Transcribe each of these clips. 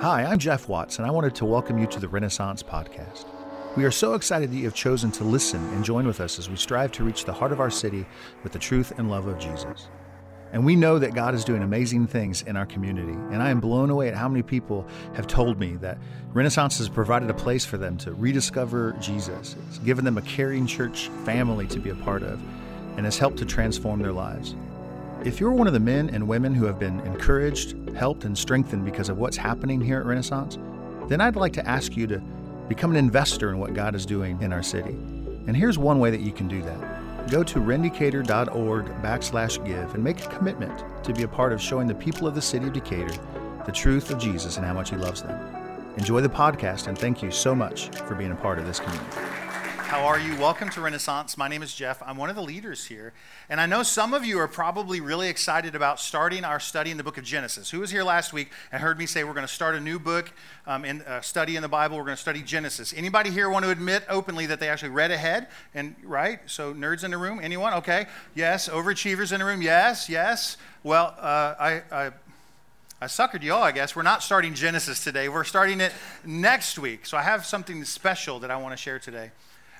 Hi, I'm Jeff Watts, and I wanted to welcome you to the Renaissance Podcast. We are so excited that you have chosen to listen and join with us as we strive to reach the heart of our city with the truth and love of Jesus. And we know that God is doing amazing things in our community. And I am blown away at how many people have told me that Renaissance has provided a place for them to rediscover Jesus. It's given them a caring church family to be a part of and has helped to transform their lives. If you're one of the men and women who have been encouraged, helped, and strengthened because of what's happening here at Renaissance, then I'd like to ask you to become an investor in what God is doing in our city. And here's one way that you can do that. Go to rendecatur.org backslash give and make a commitment to be a part of showing the people of the city of Decatur the truth of Jesus and how much he loves them. Enjoy the podcast and thank you so much for being a part of this community. How are you? Welcome to Renaissance. My name is Jeff. I'm one of the leaders here. And I know some of you are probably really excited about starting our study in the book of Genesis. Who was here last week and heard me say we're going to start a new book um, in uh, study in the Bible? We're going to study Genesis. Anybody here want to admit openly that they actually read ahead? And right? So nerds in the room? Anyone? Okay. Yes. Overachievers in the room? Yes. Yes. Well, uh, I, I I suckered you all, I guess. We're not starting Genesis today. We're starting it next week. So I have something special that I want to share today.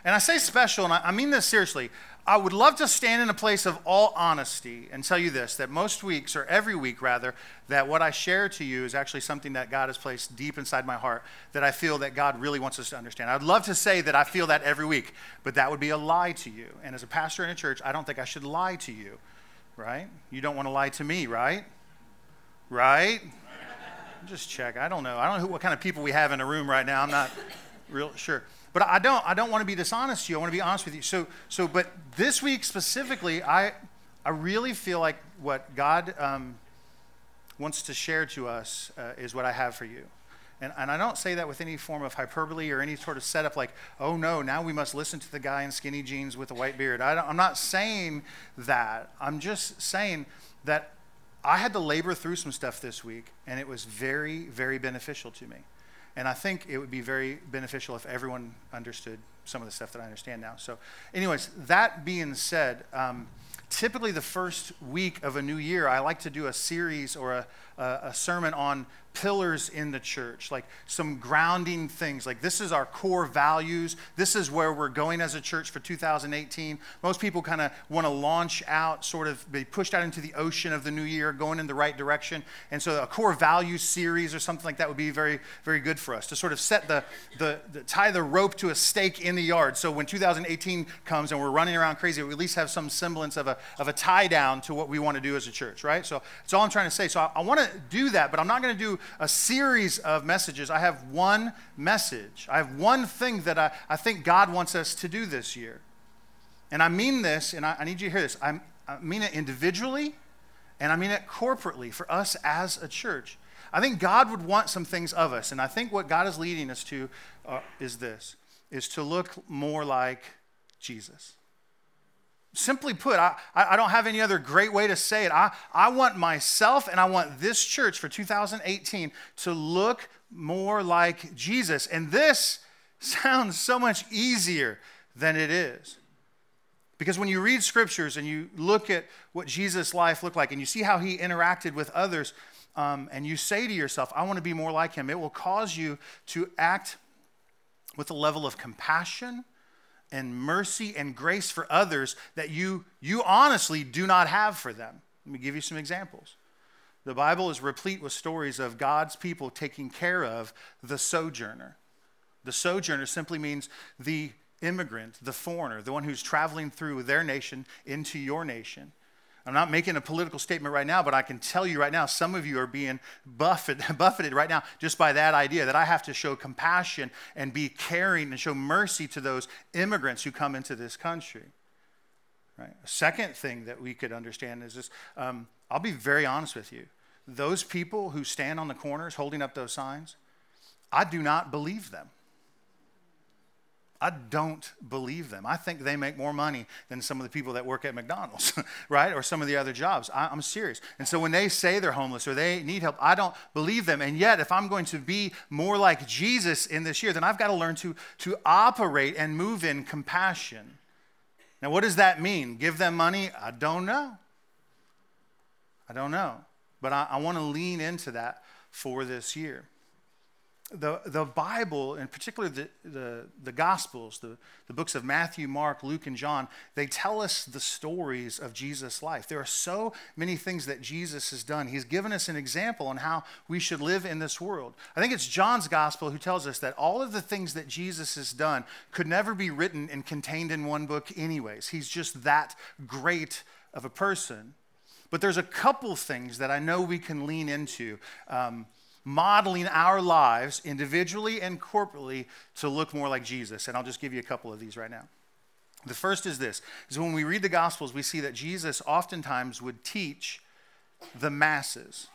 And I say special, and I mean this seriously. I would love to stand in a place of all honesty and tell you this that most weeks, or every week rather, that what I share to you is actually something that God has placed deep inside my heart that I feel that God really wants us to understand. I'd love to say that I feel that every week, but that would be a lie to you. And as a pastor in a church, I don't think I should lie to you, right? You don't want to lie to me, right? Right? Just check. I don't know. I don't know what kind of people we have in a room right now. I'm not real sure. But I don't, I don't want to be dishonest to you. I want to be honest with you. So, so but this week specifically, I, I really feel like what God um, wants to share to us uh, is what I have for you. And, and I don't say that with any form of hyperbole or any sort of setup like, oh no, now we must listen to the guy in skinny jeans with a white beard. I am not saying that. I'm just saying that I had to labor through some stuff this week, and it was very, very beneficial to me. And I think it would be very beneficial if everyone understood some of the stuff that I understand now. So, anyways, that being said, um, typically the first week of a new year, I like to do a series or a, a, a sermon on pillars in the church, like some grounding things. Like, this is our core values. This is where we're going as a church for 2018. Most people kind of want to launch out, sort of be pushed out into the ocean of the new year, going in the right direction. And so, a core value series or something like that would be very, very good for us to sort of set the, the, the tie the rope to a stake in the yard. So, when 2018 comes and we're running around crazy, we at least have some semblance of a, of a tie down to what we want to do as a church, right? So, that's all I'm trying to say. So, I, I want to do that, but I'm not going to do a series of messages. I have one message. I have one thing that I, I think God wants us to do this year. And I mean this, and I, I need you to hear this. I, I mean it individually, and I mean it corporately for us as a church. I think God would want some things of us, and I think what God is leading us to uh, is this: is to look more like Jesus. Simply put, I, I don't have any other great way to say it. I, I want myself and I want this church for 2018 to look more like Jesus. And this sounds so much easier than it is. Because when you read scriptures and you look at what Jesus' life looked like and you see how he interacted with others, um, and you say to yourself, I want to be more like him, it will cause you to act with a level of compassion and mercy and grace for others that you, you honestly do not have for them. Let me give you some examples. The Bible is replete with stories of God's people taking care of the sojourner. The sojourner simply means the immigrant, the foreigner, the one who's traveling through their nation into your nation. I'm not making a political statement right now, but I can tell you right now, some of you are being buffeted, buffeted right now just by that idea that I have to show compassion and be caring and show mercy to those immigrants who come into this country. Right? A second thing that we could understand is this um, I'll be very honest with you. Those people who stand on the corners holding up those signs, I do not believe them. I don't believe them. I think they make more money than some of the people that work at McDonald's, right? Or some of the other jobs. I, am serious. And so when they say they're homeless or they need help, I don't believe them. And yet, if I'm going to be more like Jesus in this year, then I've got to learn to, to operate and move in compassion. Now, what does that mean? Give them money? I don't know. I don't know. But I, I want to lean into that for this year. The, the Bible, and particularly the, the, the Gospels, the, the books of Matthew, Mark, Luke, and John, they tell us the stories of Jesus' life. There are so many things that Jesus has done. He's given us an example on how we should live in this world. I think it's John's Gospel who tells us that all of the things that Jesus has done could never be written and contained in one book, anyways. He's just that great of a person. But there's a couple things that I know we can lean into. Um, modeling our lives individually and corporately to look more like Jesus. And I'll just give you a couple of these right now. The first is this is when we read the gospels we see that Jesus oftentimes would teach the masses.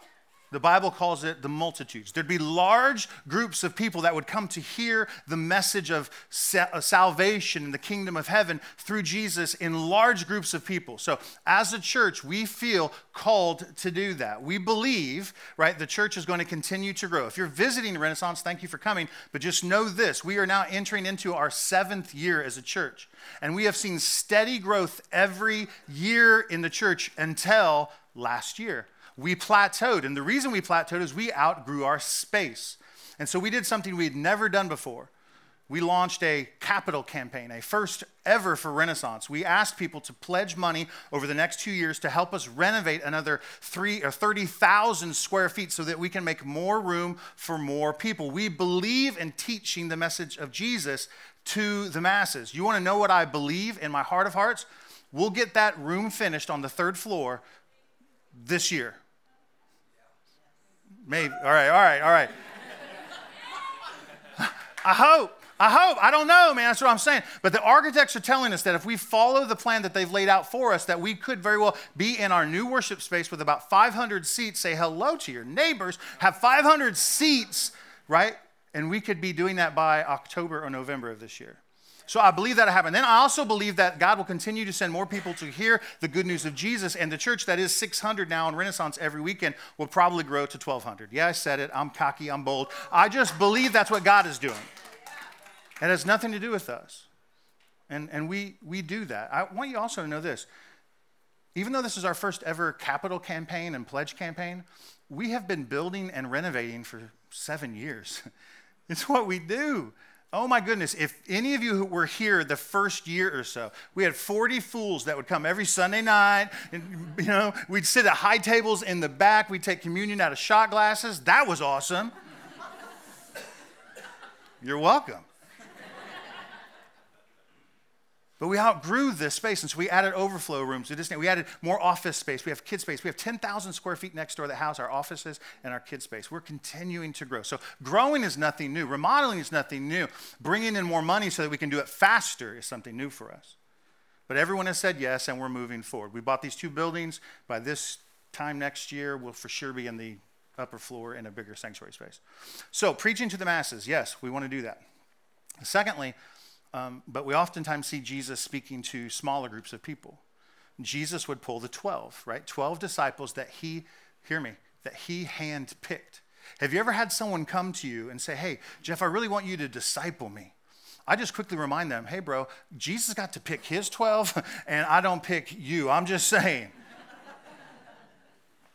The Bible calls it the multitudes. There'd be large groups of people that would come to hear the message of uh, salvation and the kingdom of heaven through Jesus in large groups of people. So, as a church, we feel called to do that. We believe, right, the church is going to continue to grow. If you're visiting Renaissance, thank you for coming. But just know this we are now entering into our seventh year as a church. And we have seen steady growth every year in the church until last year we plateaued. And the reason we plateaued is we outgrew our space. And so we did something we had never done before. We launched a capital campaign, a first ever for Renaissance. We asked people to pledge money over the next two years to help us renovate another three or 30,000 square feet so that we can make more room for more people. We believe in teaching the message of Jesus to the masses. You want to know what I believe in my heart of hearts? We'll get that room finished on the third floor this year. Maybe. All right, all right, all right. I hope. I hope. I don't know, man. That's what I'm saying. But the architects are telling us that if we follow the plan that they've laid out for us, that we could very well be in our new worship space with about 500 seats, say hello to your neighbors, have 500 seats, right? And we could be doing that by October or November of this year. So I believe that happened. Then I also believe that God will continue to send more people to hear the good news of Jesus, and the church that is 600 now in Renaissance every weekend will probably grow to 1,200. Yeah, I said it. I'm cocky. I'm bold. I just believe that's what God is doing. It has nothing to do with us. And, and we, we do that. I want you also to know this. Even though this is our first ever capital campaign and pledge campaign, we have been building and renovating for seven years. it's what we do. Oh my goodness, if any of you who were here the first year or so, we had 40 fools that would come every Sunday night. And, you know, we'd sit at high tables in the back. We'd take communion out of shot glasses. That was awesome. You're welcome. But we outgrew this space, and so we added overflow rooms to Disney. We added more office space. We have kid space. We have 10,000 square feet next door that house our offices and our kid space. We're continuing to grow. So growing is nothing new. Remodeling is nothing new. Bringing in more money so that we can do it faster is something new for us. But everyone has said yes, and we're moving forward. We bought these two buildings. By this time next year, we'll for sure be in the upper floor in a bigger sanctuary space. So preaching to the masses, yes, we want to do that. Secondly, um, but we oftentimes see Jesus speaking to smaller groups of people. Jesus would pull the 12, right? 12 disciples that he, hear me, that he handpicked. Have you ever had someone come to you and say, Hey, Jeff, I really want you to disciple me? I just quickly remind them, Hey, bro, Jesus got to pick his 12, and I don't pick you. I'm just saying.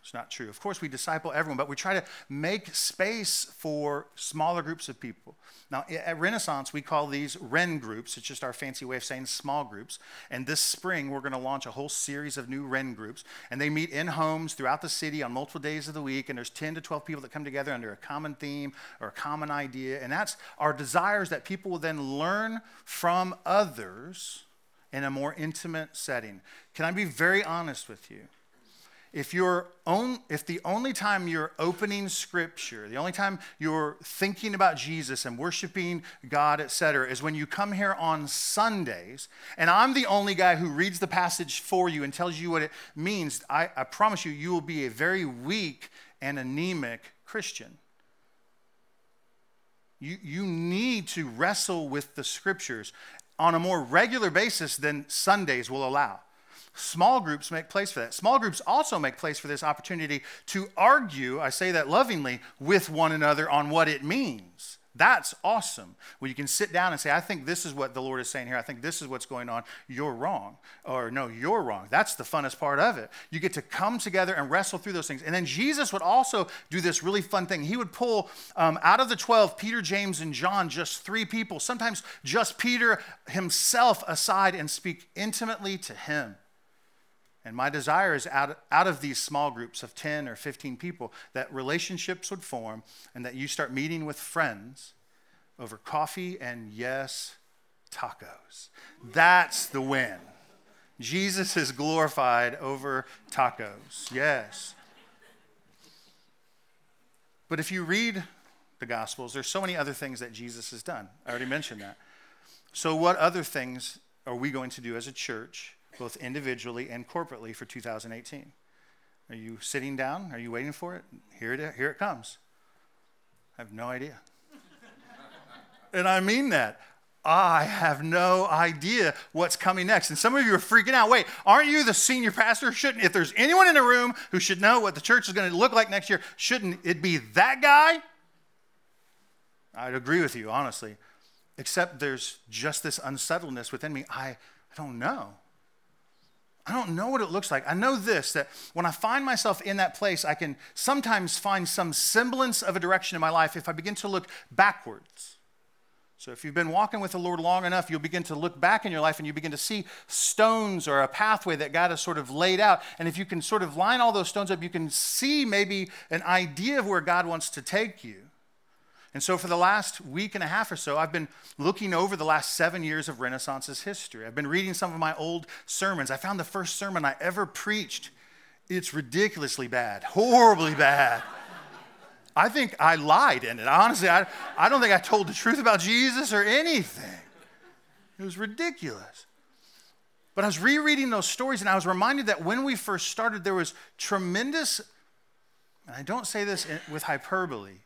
It's not true. Of course, we disciple everyone, but we try to make space for smaller groups of people. Now, at Renaissance, we call these Ren groups. It's just our fancy way of saying small groups. And this spring, we're going to launch a whole series of new Ren groups. And they meet in homes throughout the city on multiple days of the week. And there's 10 to 12 people that come together under a common theme or a common idea. And that's our desires that people will then learn from others in a more intimate setting. Can I be very honest with you? If you're on, if the only time you're opening scripture the only time you're thinking about jesus and worshiping god etc is when you come here on sundays and i'm the only guy who reads the passage for you and tells you what it means i, I promise you you will be a very weak and anemic christian. You, you need to wrestle with the scriptures on a more regular basis than sundays will allow Small groups make place for that. Small groups also make place for this opportunity to argue, I say that lovingly, with one another on what it means. That's awesome. When you can sit down and say, I think this is what the Lord is saying here. I think this is what's going on. You're wrong. Or no, you're wrong. That's the funnest part of it. You get to come together and wrestle through those things. And then Jesus would also do this really fun thing. He would pull um, out of the 12, Peter, James, and John, just three people, sometimes just Peter himself aside and speak intimately to him. And my desire is out, out of these small groups of 10 or 15 people that relationships would form and that you start meeting with friends over coffee and, yes, tacos. That's the win. Jesus is glorified over tacos. Yes. But if you read the Gospels, there's so many other things that Jesus has done. I already mentioned that. So, what other things are we going to do as a church both individually and corporately for 2018. Are you sitting down? Are you waiting for it? Here it, here it comes. I have no idea. and I mean that. I have no idea what's coming next. And some of you are freaking out. Wait, aren't you the senior pastor? Shouldn't, if there's anyone in the room who should know what the church is going to look like next year, shouldn't it be that guy? I'd agree with you, honestly. Except there's just this unsettledness within me. I, I don't know. I don't know what it looks like. I know this that when I find myself in that place, I can sometimes find some semblance of a direction in my life if I begin to look backwards. So, if you've been walking with the Lord long enough, you'll begin to look back in your life and you begin to see stones or a pathway that God has sort of laid out. And if you can sort of line all those stones up, you can see maybe an idea of where God wants to take you. And so, for the last week and a half or so, I've been looking over the last seven years of Renaissance's history. I've been reading some of my old sermons. I found the first sermon I ever preached. It's ridiculously bad, horribly bad. I think I lied in it. Honestly, I, I don't think I told the truth about Jesus or anything. It was ridiculous. But I was rereading those stories and I was reminded that when we first started, there was tremendous, and I don't say this with hyperbole,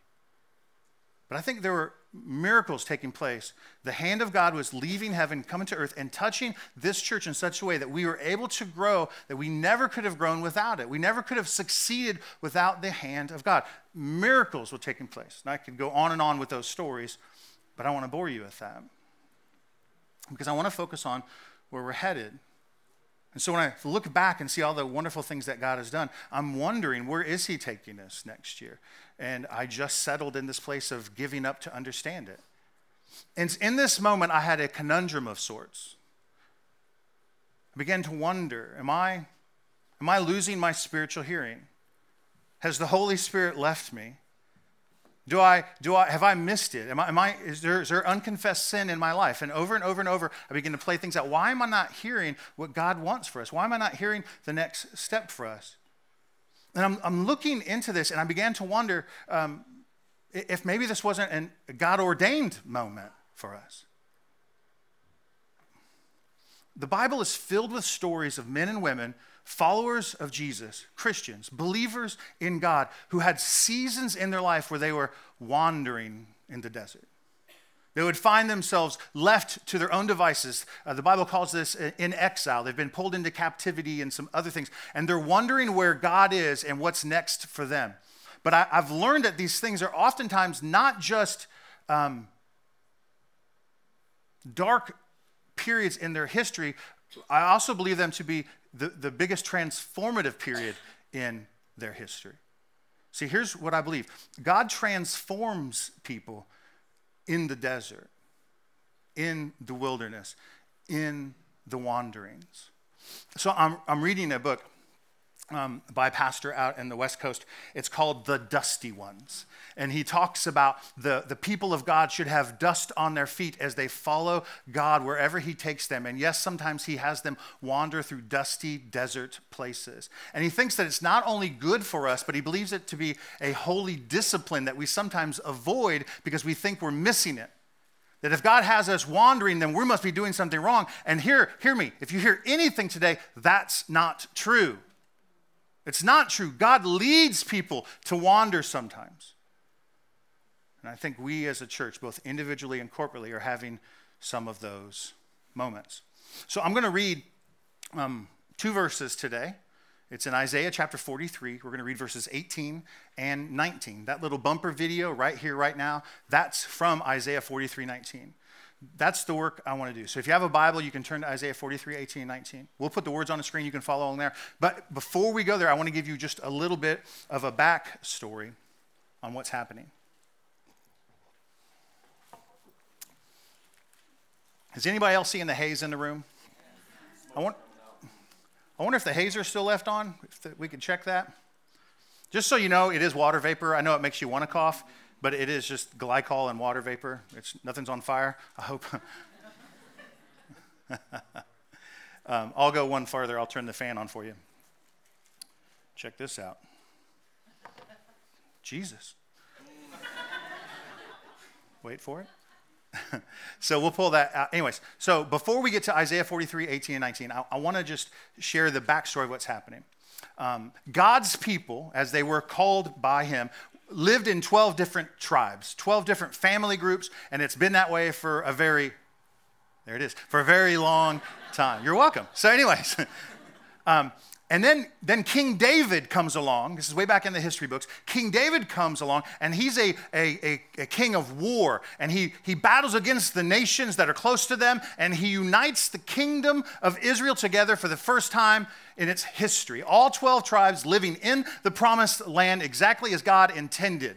but I think there were miracles taking place. The hand of God was leaving heaven, coming to earth, and touching this church in such a way that we were able to grow that we never could have grown without it. We never could have succeeded without the hand of God. Miracles were taking place. And I could go on and on with those stories, but I want to bore you with that because I want to focus on where we're headed. And so when I look back and see all the wonderful things that God has done, I'm wondering where is He taking us next year? And I just settled in this place of giving up to understand it. And in this moment, I had a conundrum of sorts. I began to wonder am I, am I losing my spiritual hearing? Has the Holy Spirit left me? Do I, do I, have I missed it? Am I, am I, is, there, is there unconfessed sin in my life? And over and over and over, I begin to play things out. Why am I not hearing what God wants for us? Why am I not hearing the next step for us? And I'm, I'm looking into this, and I began to wonder um, if maybe this wasn't a God ordained moment for us. The Bible is filled with stories of men and women followers of Jesus, Christians, believers in God, who had seasons in their life where they were wandering in the desert. They would find themselves left to their own devices. Uh, the Bible calls this in exile. They've been pulled into captivity and some other things. And they're wondering where God is and what's next for them. But I, have learned that these things are oftentimes not just um, dark periods in their history, I also believe them to be the, the biggest transformative period in their history. See, here's what I believe God transforms people in the desert, in the wilderness, in the wanderings. So I'm, I'm reading a book um, by pastor out in the West Coast. It's called The Dusty Ones. And he talks about the, the people of God should have dust on their feet as they follow God wherever he takes them. And yes, sometimes he has them wander through dusty desert places. And he thinks that it's not only good for us, but he believes it to be a holy discipline that we sometimes avoid because we think we're missing it. That if God has us wandering, then we must be doing something wrong. And hear, hear me, if you hear anything today, that's not true. It's not true. God leads people to wander sometimes. And I think we as a church, both individually and corporately, are having some of those moments. So I'm going to read um, two verses today It's in Isaiah chapter 43. We're going to read verses 18 and 19. That little bumper video right here, right now, that's from Isaiah 43 19. That's the work I want to do. So if you have a Bible, you can turn to Isaiah 43, 18, and 19. We'll put the words on the screen. You can follow along there. But before we go there, I want to give you just a little bit of a backstory on what's happening. Is anybody else seeing the haze in the room? I, want, I wonder if the haze are still left on, if the, we could check that. Just so you know, it is water vapor. I know it makes you want to cough, but it is just glycol and water vapor. It's, nothing's on fire, I hope. um, I'll go one farther. I'll turn the fan on for you. Check this out. Jesus. Wait for it. so we'll pull that out. Anyways, so before we get to Isaiah 43, 18, and 19, I, I want to just share the backstory of what's happening. Um, God's people, as they were called by him, lived in 12 different tribes, 12 different family groups, and it's been that way for a very, there it is, for a very long time. You're welcome. So, anyways, um, and then, then King David comes along. This is way back in the history books. King David comes along, and he's a, a, a, a, king of war. And he, he battles against the nations that are close to them, and he unites the kingdom of Israel together for the first time in its history. All 12 tribes living in the promised land exactly as God intended.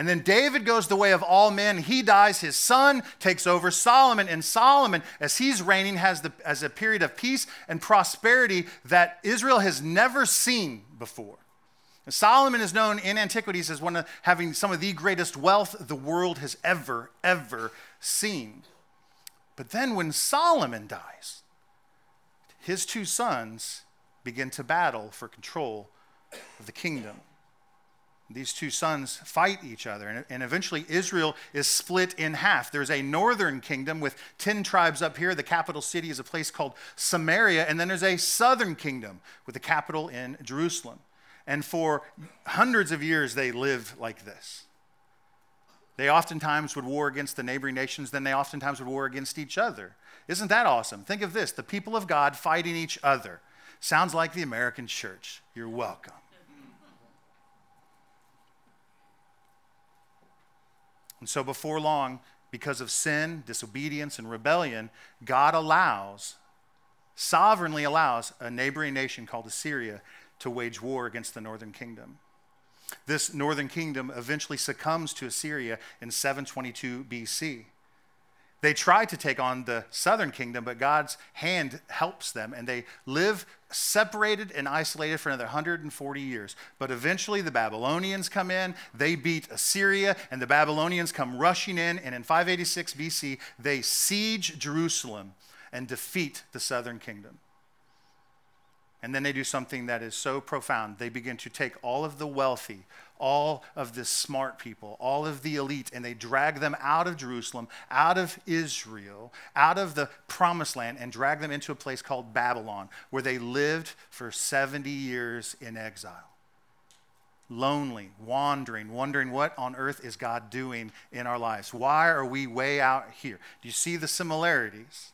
And then David goes the way of all men. He dies. His son takes over Solomon. And Solomon, as he's reigning, has, the, has a period of peace and prosperity that Israel has never seen before. And Solomon is known in antiquities as one of having some of the greatest wealth the world has ever, ever seen. But then when Solomon dies, his two sons begin to battle for control of the kingdom. These two sons fight each other, and, eventually Israel is split in half. There's a northern kingdom with 10 tribes up here. The capital city is a place called Samaria, and then there's a southern kingdom with the capital in Jerusalem. And for hundreds of years, they lived like this. They oftentimes would war against the neighboring nations, then they oftentimes would war against each other. Isn't that awesome? Think of this the people of God fighting each other. Sounds like the American church. You're welcome. And so, before long, because of sin, disobedience, and rebellion, God allows, sovereignly allows, a neighboring nation called Assyria to wage war against the northern kingdom. This northern kingdom eventually succumbs to Assyria in 722 BC. They try to take on the southern kingdom, but God's hand helps them, and they live separated and isolated for another 140 years. But eventually, the Babylonians come in, they beat Assyria, and the Babylonians come rushing in, and in 586 BC, they siege Jerusalem and defeat the southern kingdom. And then they do something that is so profound. They begin to take all of the wealthy, all of the smart people, all of the elite, and they drag them out of Jerusalem, out of Israel, out of the promised land, and drag them into a place called Babylon, where they lived for 70 years in exile. Lonely, wandering, wondering what on earth is God doing in our lives? Why are we way out here? Do you see the similarities?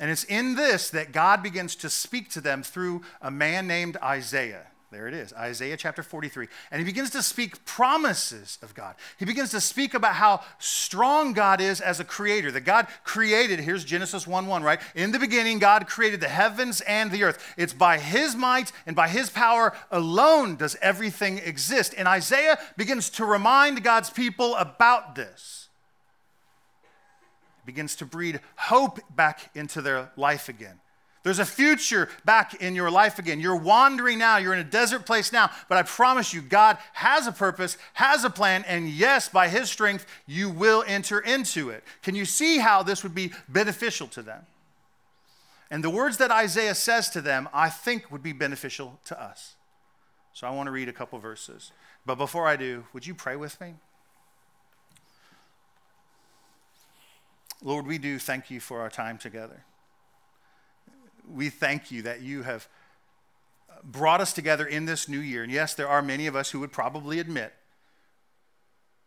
And it's in this that God begins to speak to them through a man named Isaiah. There it is, Isaiah chapter 43. And he begins to speak promises of God. He begins to speak about how strong God is as a creator. That God created, here's Genesis 1 1, right? In the beginning, God created the heavens and the earth. It's by his might and by his power alone does everything exist. And Isaiah begins to remind God's people about this begins to breed hope back into their life again. There's a future back in your life again. You're wandering now, you're in a desert place now, but I promise you, God has a purpose, has a plan, and yes, by His strength, you will enter into it. Can you see how this would be beneficial to them? And the words that Isaiah says to them, I think would be beneficial to us. So I want to read a couple verses. But before I do, would you pray with me? Lord, we do thank you for our time together. We thank you that you have uh, brought us together in this new year. And yes, there are many of us who would probably admit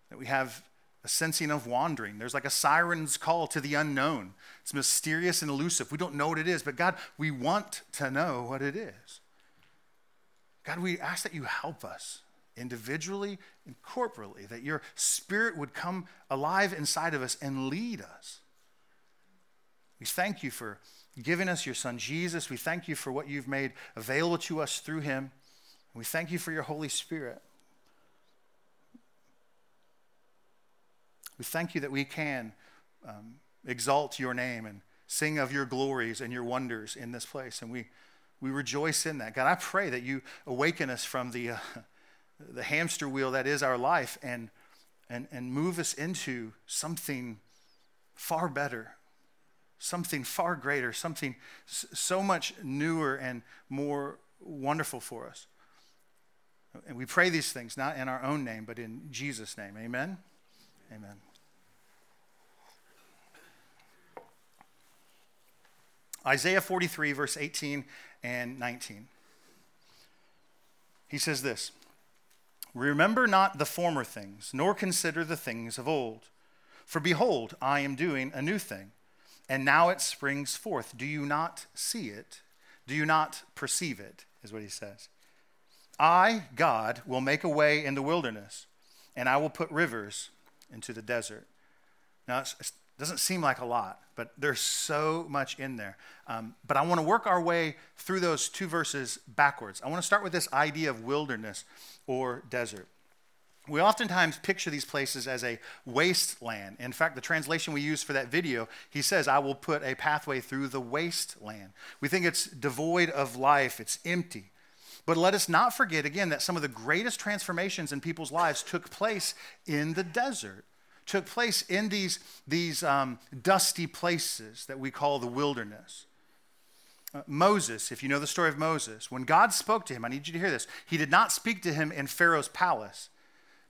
that we have a sensing of wandering. There's like a siren's call to the unknown. It's mysterious and elusive. We don't know what it is, but God, we want to know what it is. God, we ask that you help us individually and corporately, that your spirit would come alive inside of us and lead us. We thank you for giving us your son Jesus. We thank you for what you've made available to us through him. We thank you for your Holy Spirit. We thank you that we can um, exalt your name and sing of your glories and your wonders in this place. And we, we rejoice in that. God, I pray that you awaken us from the, uh, the hamster wheel that is our life and, and, and move us into something far better, something far greater, something so much newer and more wonderful for us. And we pray these things not in our own name, but in Jesus' name. Amen. Amen. Isaiah 43, verse 18 and 19. He says this Remember not the former things, nor consider the things of old. For behold, I am doing a new thing, and now it springs forth. Do you not see it? Do you not perceive it? Is what he says. I, God, will make a way in the wilderness, and I will put rivers into the desert. Now, it doesn't seem like a lot, but there's so much in there. Um, but I want to work our way through those two verses backwards. I want to start with this idea of wilderness or desert. We oftentimes picture these places as a wasteland. In fact, the translation we use for that video, he says, I will put a pathway through the wasteland. We think it's devoid of life, it's empty. But let us not forget, again, that some of the greatest transformations in people's lives took place in the desert, took place in these, these um, dusty places that we call the wilderness. Uh, Moses, if you know the story of Moses, when God spoke to him, I need you to hear this, he did not speak to him in Pharaoh's palace.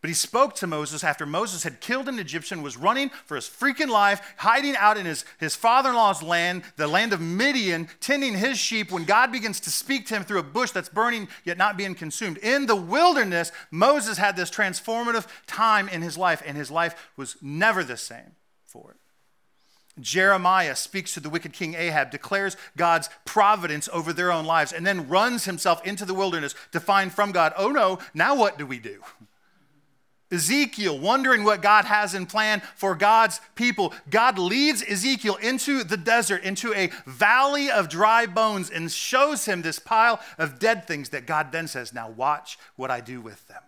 But he spoke to Moses after Moses had killed an Egyptian, was running for his freaking life, hiding out in his, his father in law's land, the land of Midian, tending his sheep, when God begins to speak to him through a bush that's burning yet not being consumed. In the wilderness, Moses had this transformative time in his life, and his life was never the same for it. Jeremiah speaks to the wicked king Ahab, declares God's providence over their own lives, and then runs himself into the wilderness to find from God, oh no, now what do we do? Ezekiel, wondering what God has in plan for God's people. God leads Ezekiel into the desert, into a valley of dry bones, and shows him this pile of dead things that God then says, Now watch what I do with them.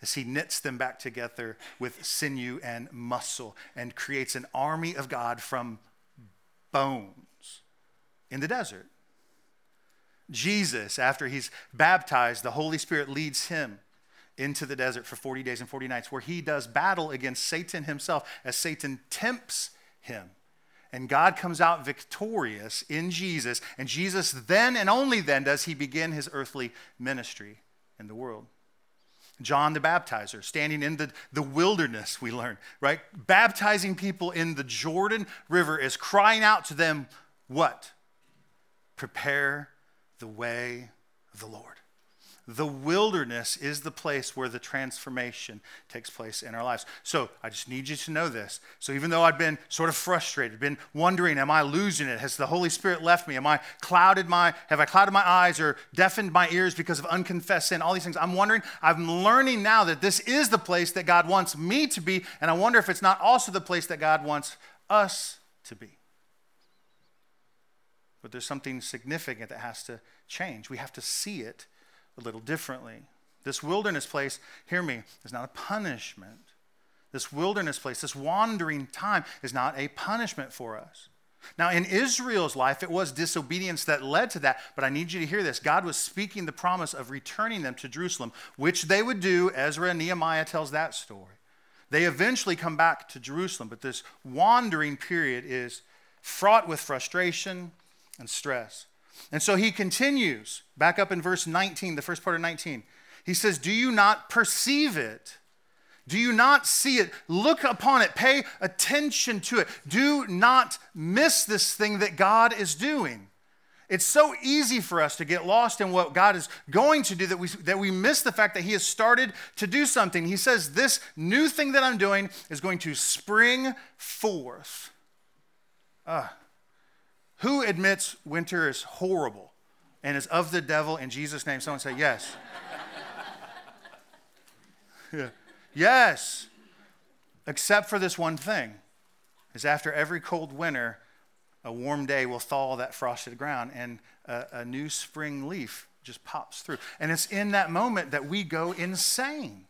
As he knits them back together with sinew and muscle and creates an army of God from bones in the desert. Jesus, after he's baptized, the Holy Spirit leads him into the desert for 40 days and 40 nights, where he does battle against Satan himself as Satan tempts him. And God comes out victorious in Jesus. And Jesus then and only then does he begin his earthly ministry in the world. John the Baptizer, standing in the, the wilderness, we learn, right? Baptizing people in the Jordan River is crying out to them, what? Prepare the way of the Lord. The wilderness is the place where the transformation takes place in our lives. So I just need you to know this. So even though I've been sort of frustrated, been wondering, am I losing it? Has the Holy Spirit left me? Am I clouded my, have I clouded my eyes or deafened my ears because of unconfessed sin? All these things. I'm wondering, I'm learning now that this is the place that God wants me to be, and I wonder if it's not also the place that God wants us to be. But there's something significant that has to change. We have to see it a little differently. This wilderness place, hear me, is not a punishment. This wilderness place, this wandering time, is not a punishment for us. Now, in Israel's life, it was disobedience that led to that, but I need you to hear this. God was speaking the promise of returning them to Jerusalem, which they would do. Ezra and Nehemiah tells that story. They eventually come back to Jerusalem, but this wandering period is fraught with frustration and stress. And so he continues, back up in verse 19, the first part of 19. He says, Do you not perceive it? Do you not see it? Look upon it. Pay attention to it. Do not miss this thing that God is doing. It's so easy for us to get lost in what God is going to do that we, that we miss the fact that He has started to do something. He says, This new thing that I'm doing is going to spring forth. Uh, who admits winter is horrible? and is of the devil in Jesus' name. Someone say yes. Yes. Except for this one thing is after every cold winter, a warm day will thaw that frosted ground and a, a new spring leaf just pops through. And it's in that moment that we go insane.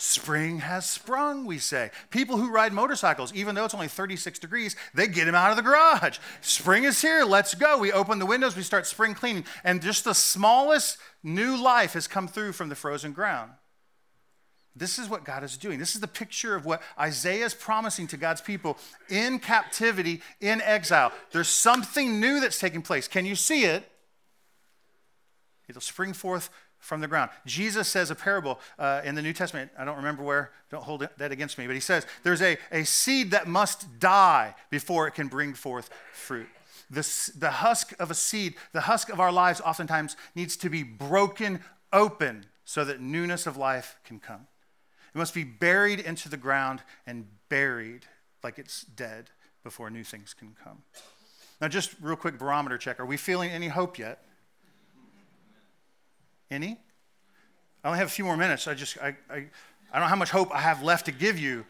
Spring has sprung, we say. People who ride motorcycles, even though it's only 36 degrees, they get them out of the garage. Spring is here, let's go. We open the windows, we start spring cleaning, and just the smallest new life has come through from the frozen ground. This is what God is doing. This is the picture of what Isaiah is promising to God's people in captivity, in exile. There's something new that's taking place. Can you see it? It'll spring forth from the ground. Jesus says a parable uh, in the New Testament. I don't remember where, don't hold that against me, but he says there's a, a seed that must die before it can bring forth fruit. The, the husk of a seed, the husk of our lives, oftentimes needs to be broken open so that newness of life can come. It must be buried into the ground and buried like it's dead before new things can come. Now, just real quick barometer check. Are we feeling any hope yet? Any? I only have a few more minutes. I just, I, I, I don't know how much hope I have left to give you.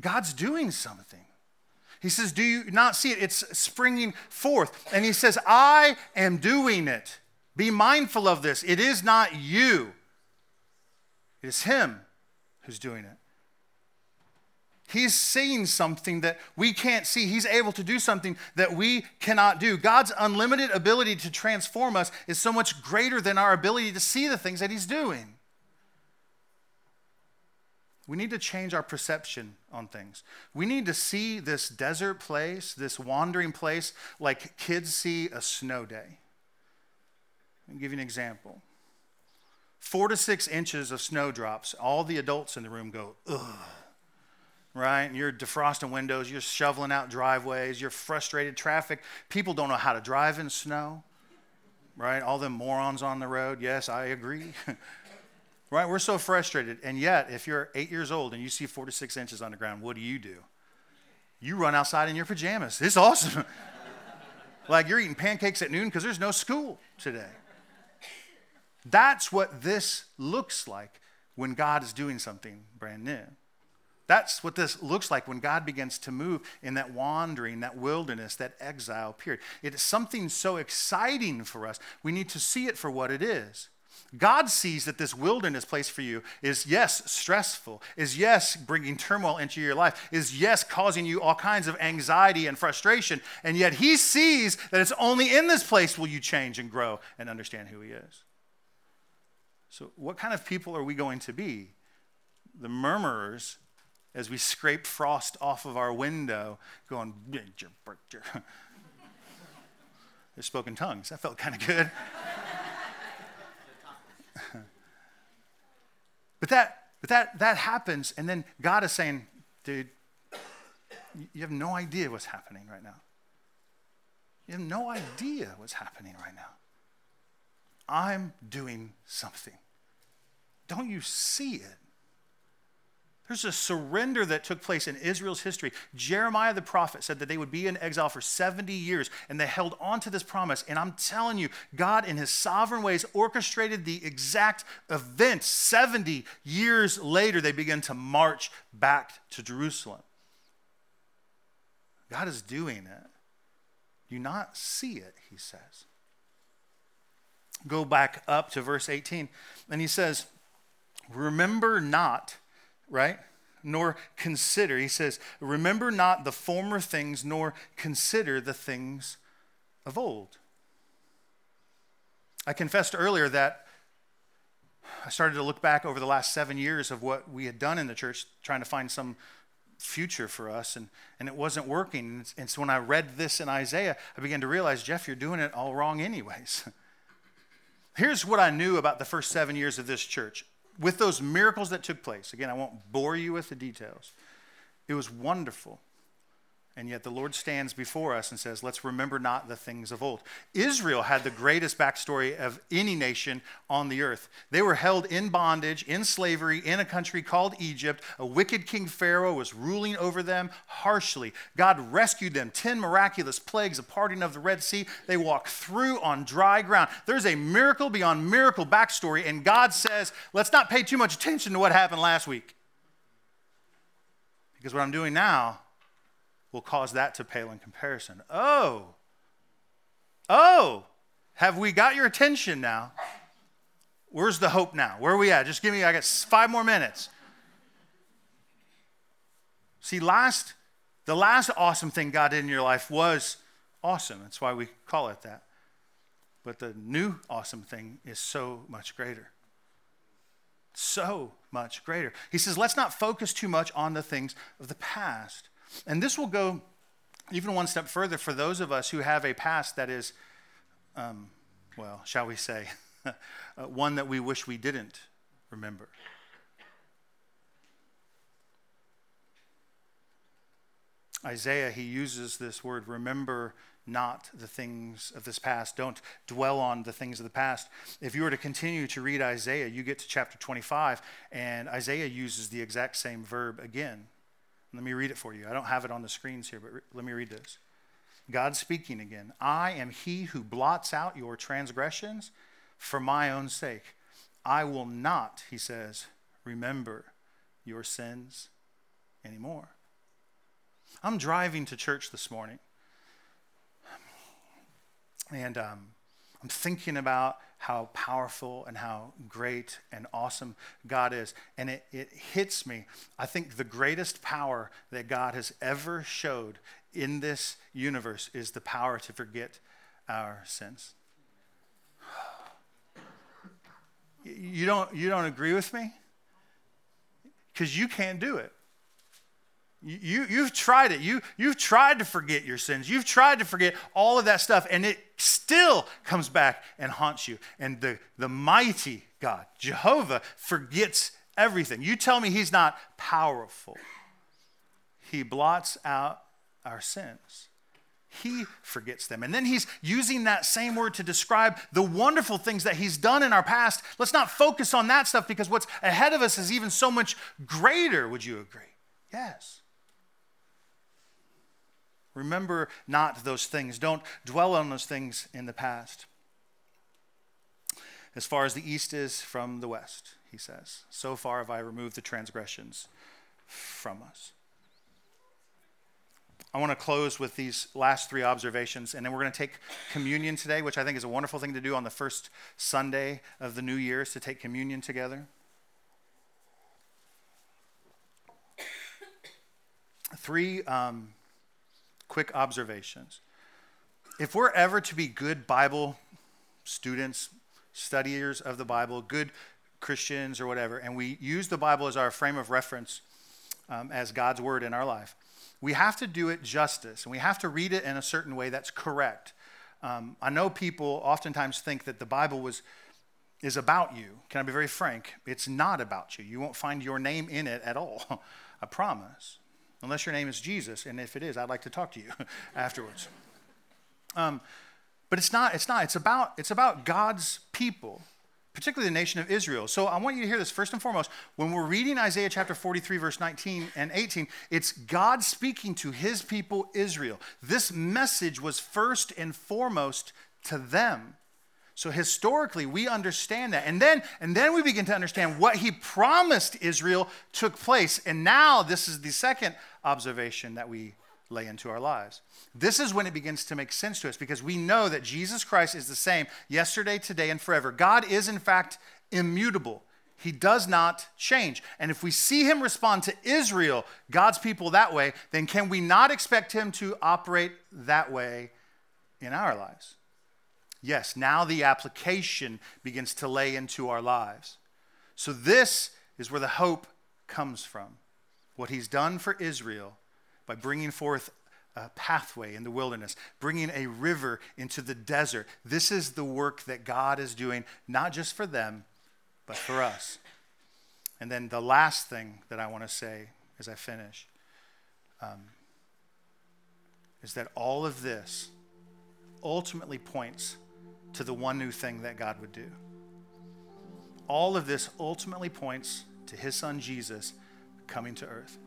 God's doing something. He says, Do you not see it? It's springing forth. And he says, I am doing it. Be mindful of this. It is not you, it is Him who's doing it. He's seeing something that we can't see. He's able to do something that we cannot do. God's unlimited ability to transform us is so much greater than our ability to see the things that He's doing. We need to change our perception on things. We need to see this desert place, this wandering place, like kids see a snow day. I'll give you an example. Four to six inches of snowdrops, all the adults in the room go, ugh right? You're defrosting windows, you're shoveling out driveways, you're frustrated traffic. People don't know how to drive in snow, right? All them morons on the road. Yes, I agree. right? We're so frustrated. And yet, if you're eight years old and you see four to six inches on the ground, what do you do? You run outside in your pajamas. It's awesome. like you're eating pancakes at noon because there's no school today. That's what this looks like when God is doing something brand new. That's what this looks like when God begins to move in that wandering, that wilderness, that exile period. It is something so exciting for us. We need to see it for what it is. God sees that this wilderness place for you is, yes, stressful, is, yes, bringing turmoil into your life, is, yes, causing you all kinds of anxiety and frustration. And yet He sees that it's only in this place will you change and grow and understand who He is. So, what kind of people are we going to be? The murmurers as we scrape frost off of our window, going, They're spoken tongues. That felt kind of good. but that, but that, that happens, and then God is saying, dude, you have no idea what's happening right now. You have no idea what's happening right now. I'm doing something. Don't you see it? There's a surrender that took place in Israel's history. Jeremiah the prophet said that they would be in exile for 70 years, and they held on to this promise. And I'm telling you, God, in his sovereign ways, orchestrated the exact event. 70 years later, they begin to march back to Jerusalem. God is doing it. You not see it, he says. Go back up to verse 18, and he says, Remember not right? Nor consider. He says, Remember not the former things, nor consider the things of old. I confessed earlier that I started to look back over the last seven years of what we had done in the church, trying to find some future for us, and, and it wasn't working. And so when I read this in Isaiah, I began to realize, Jeff, you're doing it all wrong, anyways. Here's what I knew about the first seven years of this church with those miracles that took place, again, I won't bore you with the details. It was wonderful. And yet the Lord stands before us and says, Let's remember not the things of old. Israel had the greatest backstory of any nation on the earth. They were held in bondage, in slavery, in a country called Egypt. A wicked king Pharaoh was ruling over them harshly. God rescued them. Ten miraculous plagues, a parting of the Red Sea. They walked through on dry ground. There's a miracle beyond miracle backstory. And God says, Let's not pay too much attention to what happened last week. Because what I'm doing now will cause that to pale in comparison. Oh, oh, have we got your attention now? Where's the hope now? Where are we at? Just give me, I got five more minutes. See, last, the last awesome thing God did in your life was awesome. That's why we call it that. But the new awesome thing is so much greater. So much greater. He says, let's not focus too much on the things of the past. And this will go even one step further for those of us who have a past that is, um, well, shall we say, uh, one that we wish we didn't remember. Isaiah, he uses this word, remember not the things of this past. Don't dwell on the things of the past. If you were to continue to read Isaiah, you get to chapter 25, and Isaiah uses the exact same verb again. Let me read it for you. I don't have it on the screens here, but re- let me read this. God speaking again I am he who blots out your transgressions for my own sake. I will not, he says, remember your sins anymore. I'm driving to church this morning, and um, I'm thinking about how powerful and how great and awesome God is. And it, it hits me. I think the greatest power that God has ever showed in this universe is the power to forget our sins. You don't, you don't agree with me? Because you can't do it. You, you've tried it. You, you've tried to forget your sins. You've tried to forget all of that stuff, and it still comes back and haunts you. And the, the mighty God, Jehovah, forgets everything. You tell me he's not powerful. He blots out our sins. He forgets them. And then he's using that same word to describe the wonderful things that he's done in our past. Let's not focus on that stuff because what's ahead of us is even so much greater. Would you agree? Yes. Remember not those things. Don't dwell on those things in the past. As far as the east is from the west, he says, so far have I removed the transgressions from us. I want to close with these last three observations, and then we're going to take communion today, which I think is a wonderful thing to do on the first Sunday of the new year, is to take communion together. Three um, quick observations. If we're ever to be good Bible students, studiers of the Bible, good Christians or whatever, and we use the Bible as our frame of reference um, as God's word in our life, we have to do it justice and we have to read it in a certain way that's correct. Um, I know people oftentimes think that the Bible was is about you. Can I be very frank? It's not about you. You won't find your name in it at all. I promise unless your name is Jesus. And if it is, I'd like to talk to you afterwards. Um, but it's not. It's not. It's about. It's about God's people, particularly the nation of Israel. So I want you to hear this first and foremost. When we're reading Isaiah chapter 43, verse 19 and 18, it's God speaking to His people Israel. This message was first and foremost to them. So historically, we understand that. And then, and then we begin to understand what he promised Israel took place. And now this is the second observation that we lay into our lives. This is when it begins to make sense to us because we know that Jesus Christ is the same yesterday, today, and forever. God is, in fact, immutable. He does not change. And if we see him respond to Israel, God's people, that way, then can we not expect him to operate that way in our lives? Yes, now the application begins to lay into our lives. So, this is where the hope comes from. What he's done for Israel by bringing forth a pathway in the wilderness, bringing a river into the desert. This is the work that God is doing, not just for them, but for us. And then the last thing that I want to say as I finish um, is that all of this ultimately points to the one new thing that God would do. All of this ultimately points to his son Jesus coming to earth.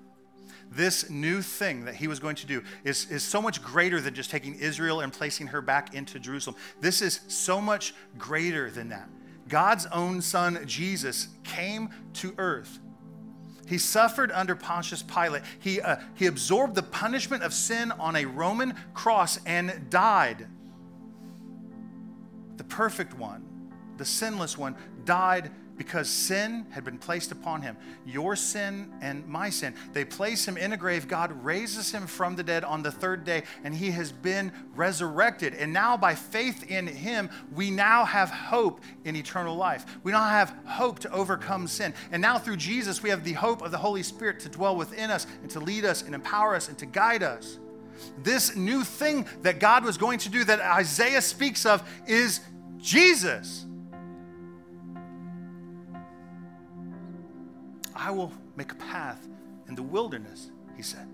This new thing that he was going to do is, is so much greater than just taking Israel and placing her back into Jerusalem. This is so much greater than that. God's own son, Jesus, came to earth. He suffered under Pontius Pilate. He, uh, he absorbed the punishment of sin on a Roman cross and died. The perfect one, the sinless one, died because sin had been placed upon him. Your sin and my sin. They place him in a grave. God raises him from the dead on the third day, and he has been resurrected. And now, by faith in him, we now have hope in eternal life. We now have hope to overcome sin. And now, through Jesus, we have the hope of the Holy Spirit to dwell within us and to lead us and empower us and to guide us. This new thing that God was going to do that Isaiah speaks of is Jesus. I will make a path in the wilderness, he said.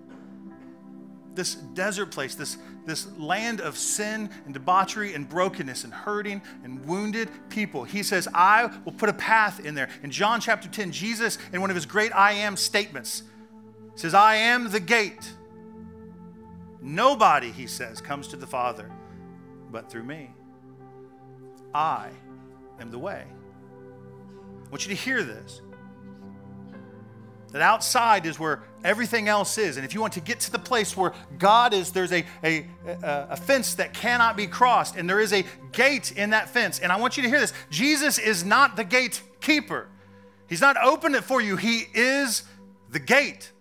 This desert place, this, this land of sin and debauchery and brokenness and hurting and wounded people. He says, I will put a path in there. In John chapter 10, Jesus, in one of his great I am statements, says, I am the gate. Nobody, he says, comes to the Father but through me. I am the way. I want you to hear this. That outside is where everything else is. And if you want to get to the place where God is, there's a, a, a, fence that cannot be crossed, and there is a gate in that fence. And I want you to hear this Jesus is not the gatekeeper, He's not opened it for you, He is the gate.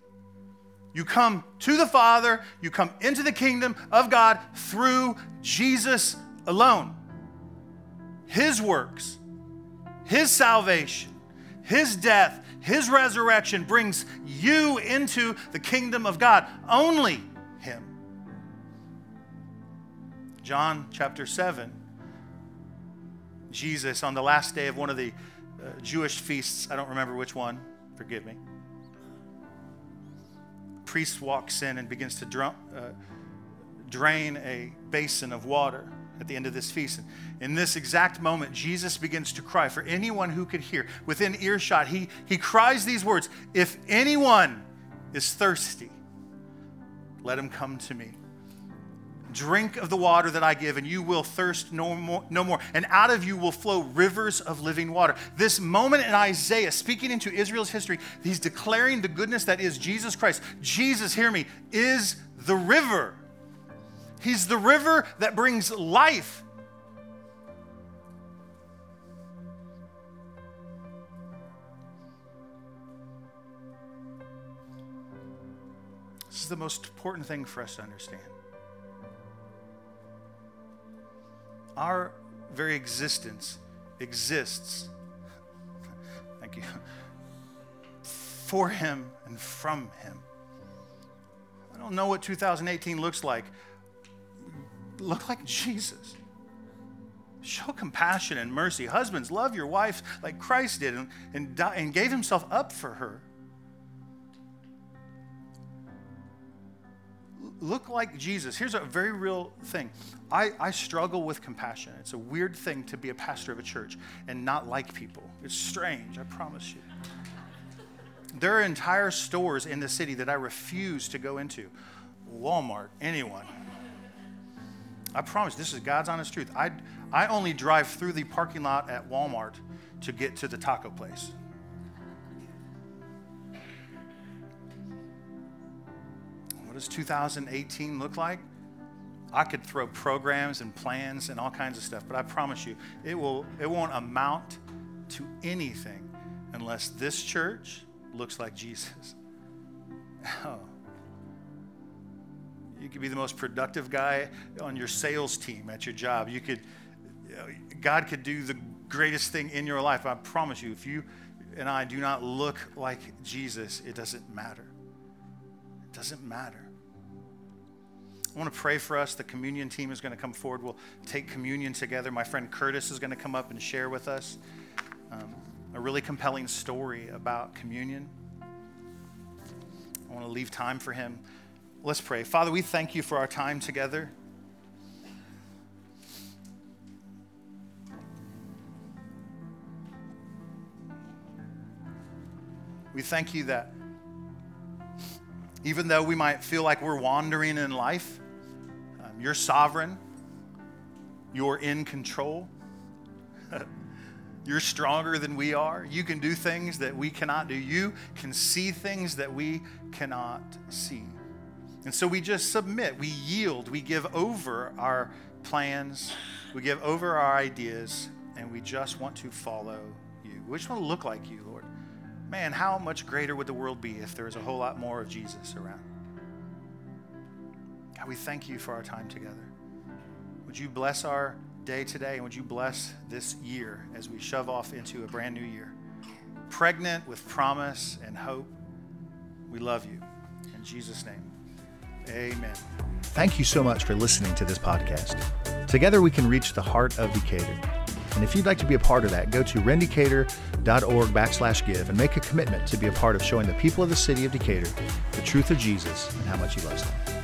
You come to the Father, you come into the kingdom of God through Jesus alone. His works, His salvation, His death, his resurrection brings you into the kingdom of God. Only Him. John chapter 7, Jesus on the last day of one of the uh, Jewish feasts, I don't remember which one, forgive me. Priest walks in and begins to drum, uh, drain a basin of water at the end of this feast. In this exact moment, Jesus begins to cry for anyone who could hear. Within earshot, he, he cries these words If anyone is thirsty, let him come to me. Drink of the water that I give, and you will thirst no more, no more. And out of you will flow rivers of living water. This moment in Isaiah, speaking into Israel's history, he's declaring the goodness that is Jesus Christ. Jesus, hear me, is the river He's the river that brings life. This is the most important thing for us to understand. Our very existence exists, thank you, for Him and from Him. I don't know what 2018 looks like look like Jesus. Show compassion and mercy. Husbands, love your wife like Christ did and, and, die, and gave himself up for her. Look like Jesus. Here's a very real thing. I, I struggle with compassion. It's a weird thing to be a pastor of a church and not like people. It's strange, I promise you. There are entire stores in the city that I refuse to go into. Walmart, anyone. I promise this is God's honest truth. I, I only drive through the parking lot at Walmart to get to the taco place. What does 2018 look like? I could throw programs and plans and all kinds of stuff, but I promise you, it, will, it won't amount to anything unless this church looks like Jesus. Oh. You could be the most productive guy on your sales team at your job. You could, God could do the greatest thing in your life. I promise you, if you and I do not look like Jesus, it doesn't matter. It doesn't matter. I want to pray for us. The communion team is going to come forward. We'll take communion together. My friend Curtis is going to come up and share with us um, a really compelling story about communion. I want to leave time for him Let's pray. Father, we thank you for our time together. We thank you that even though we might feel like we're wandering in life, um, you're sovereign, you're in control. You're stronger than we are. You can do things that we cannot do. You can see things that we cannot see. And so we just submit, we yield, we give over our plans, we give over our ideas, and we just want to follow you. We just want to look like you, Lord. Man, how much greater would the world be if there was a whole lot more of Jesus around? God, we thank you for our time together. Would you bless our day today, and would you bless this year as we shove off into a brand new year? Pregnant with promise and hope. We love you. In Jesus' name, amen. Thank you so much for listening to this podcast. Together we can reach the heart of Decatur. And if you'd like to be a part of that, go to rendecatur.org backslash give and make a commitment to be a part of showing the people of the city of Decatur the truth of Jesus and how much he loves them.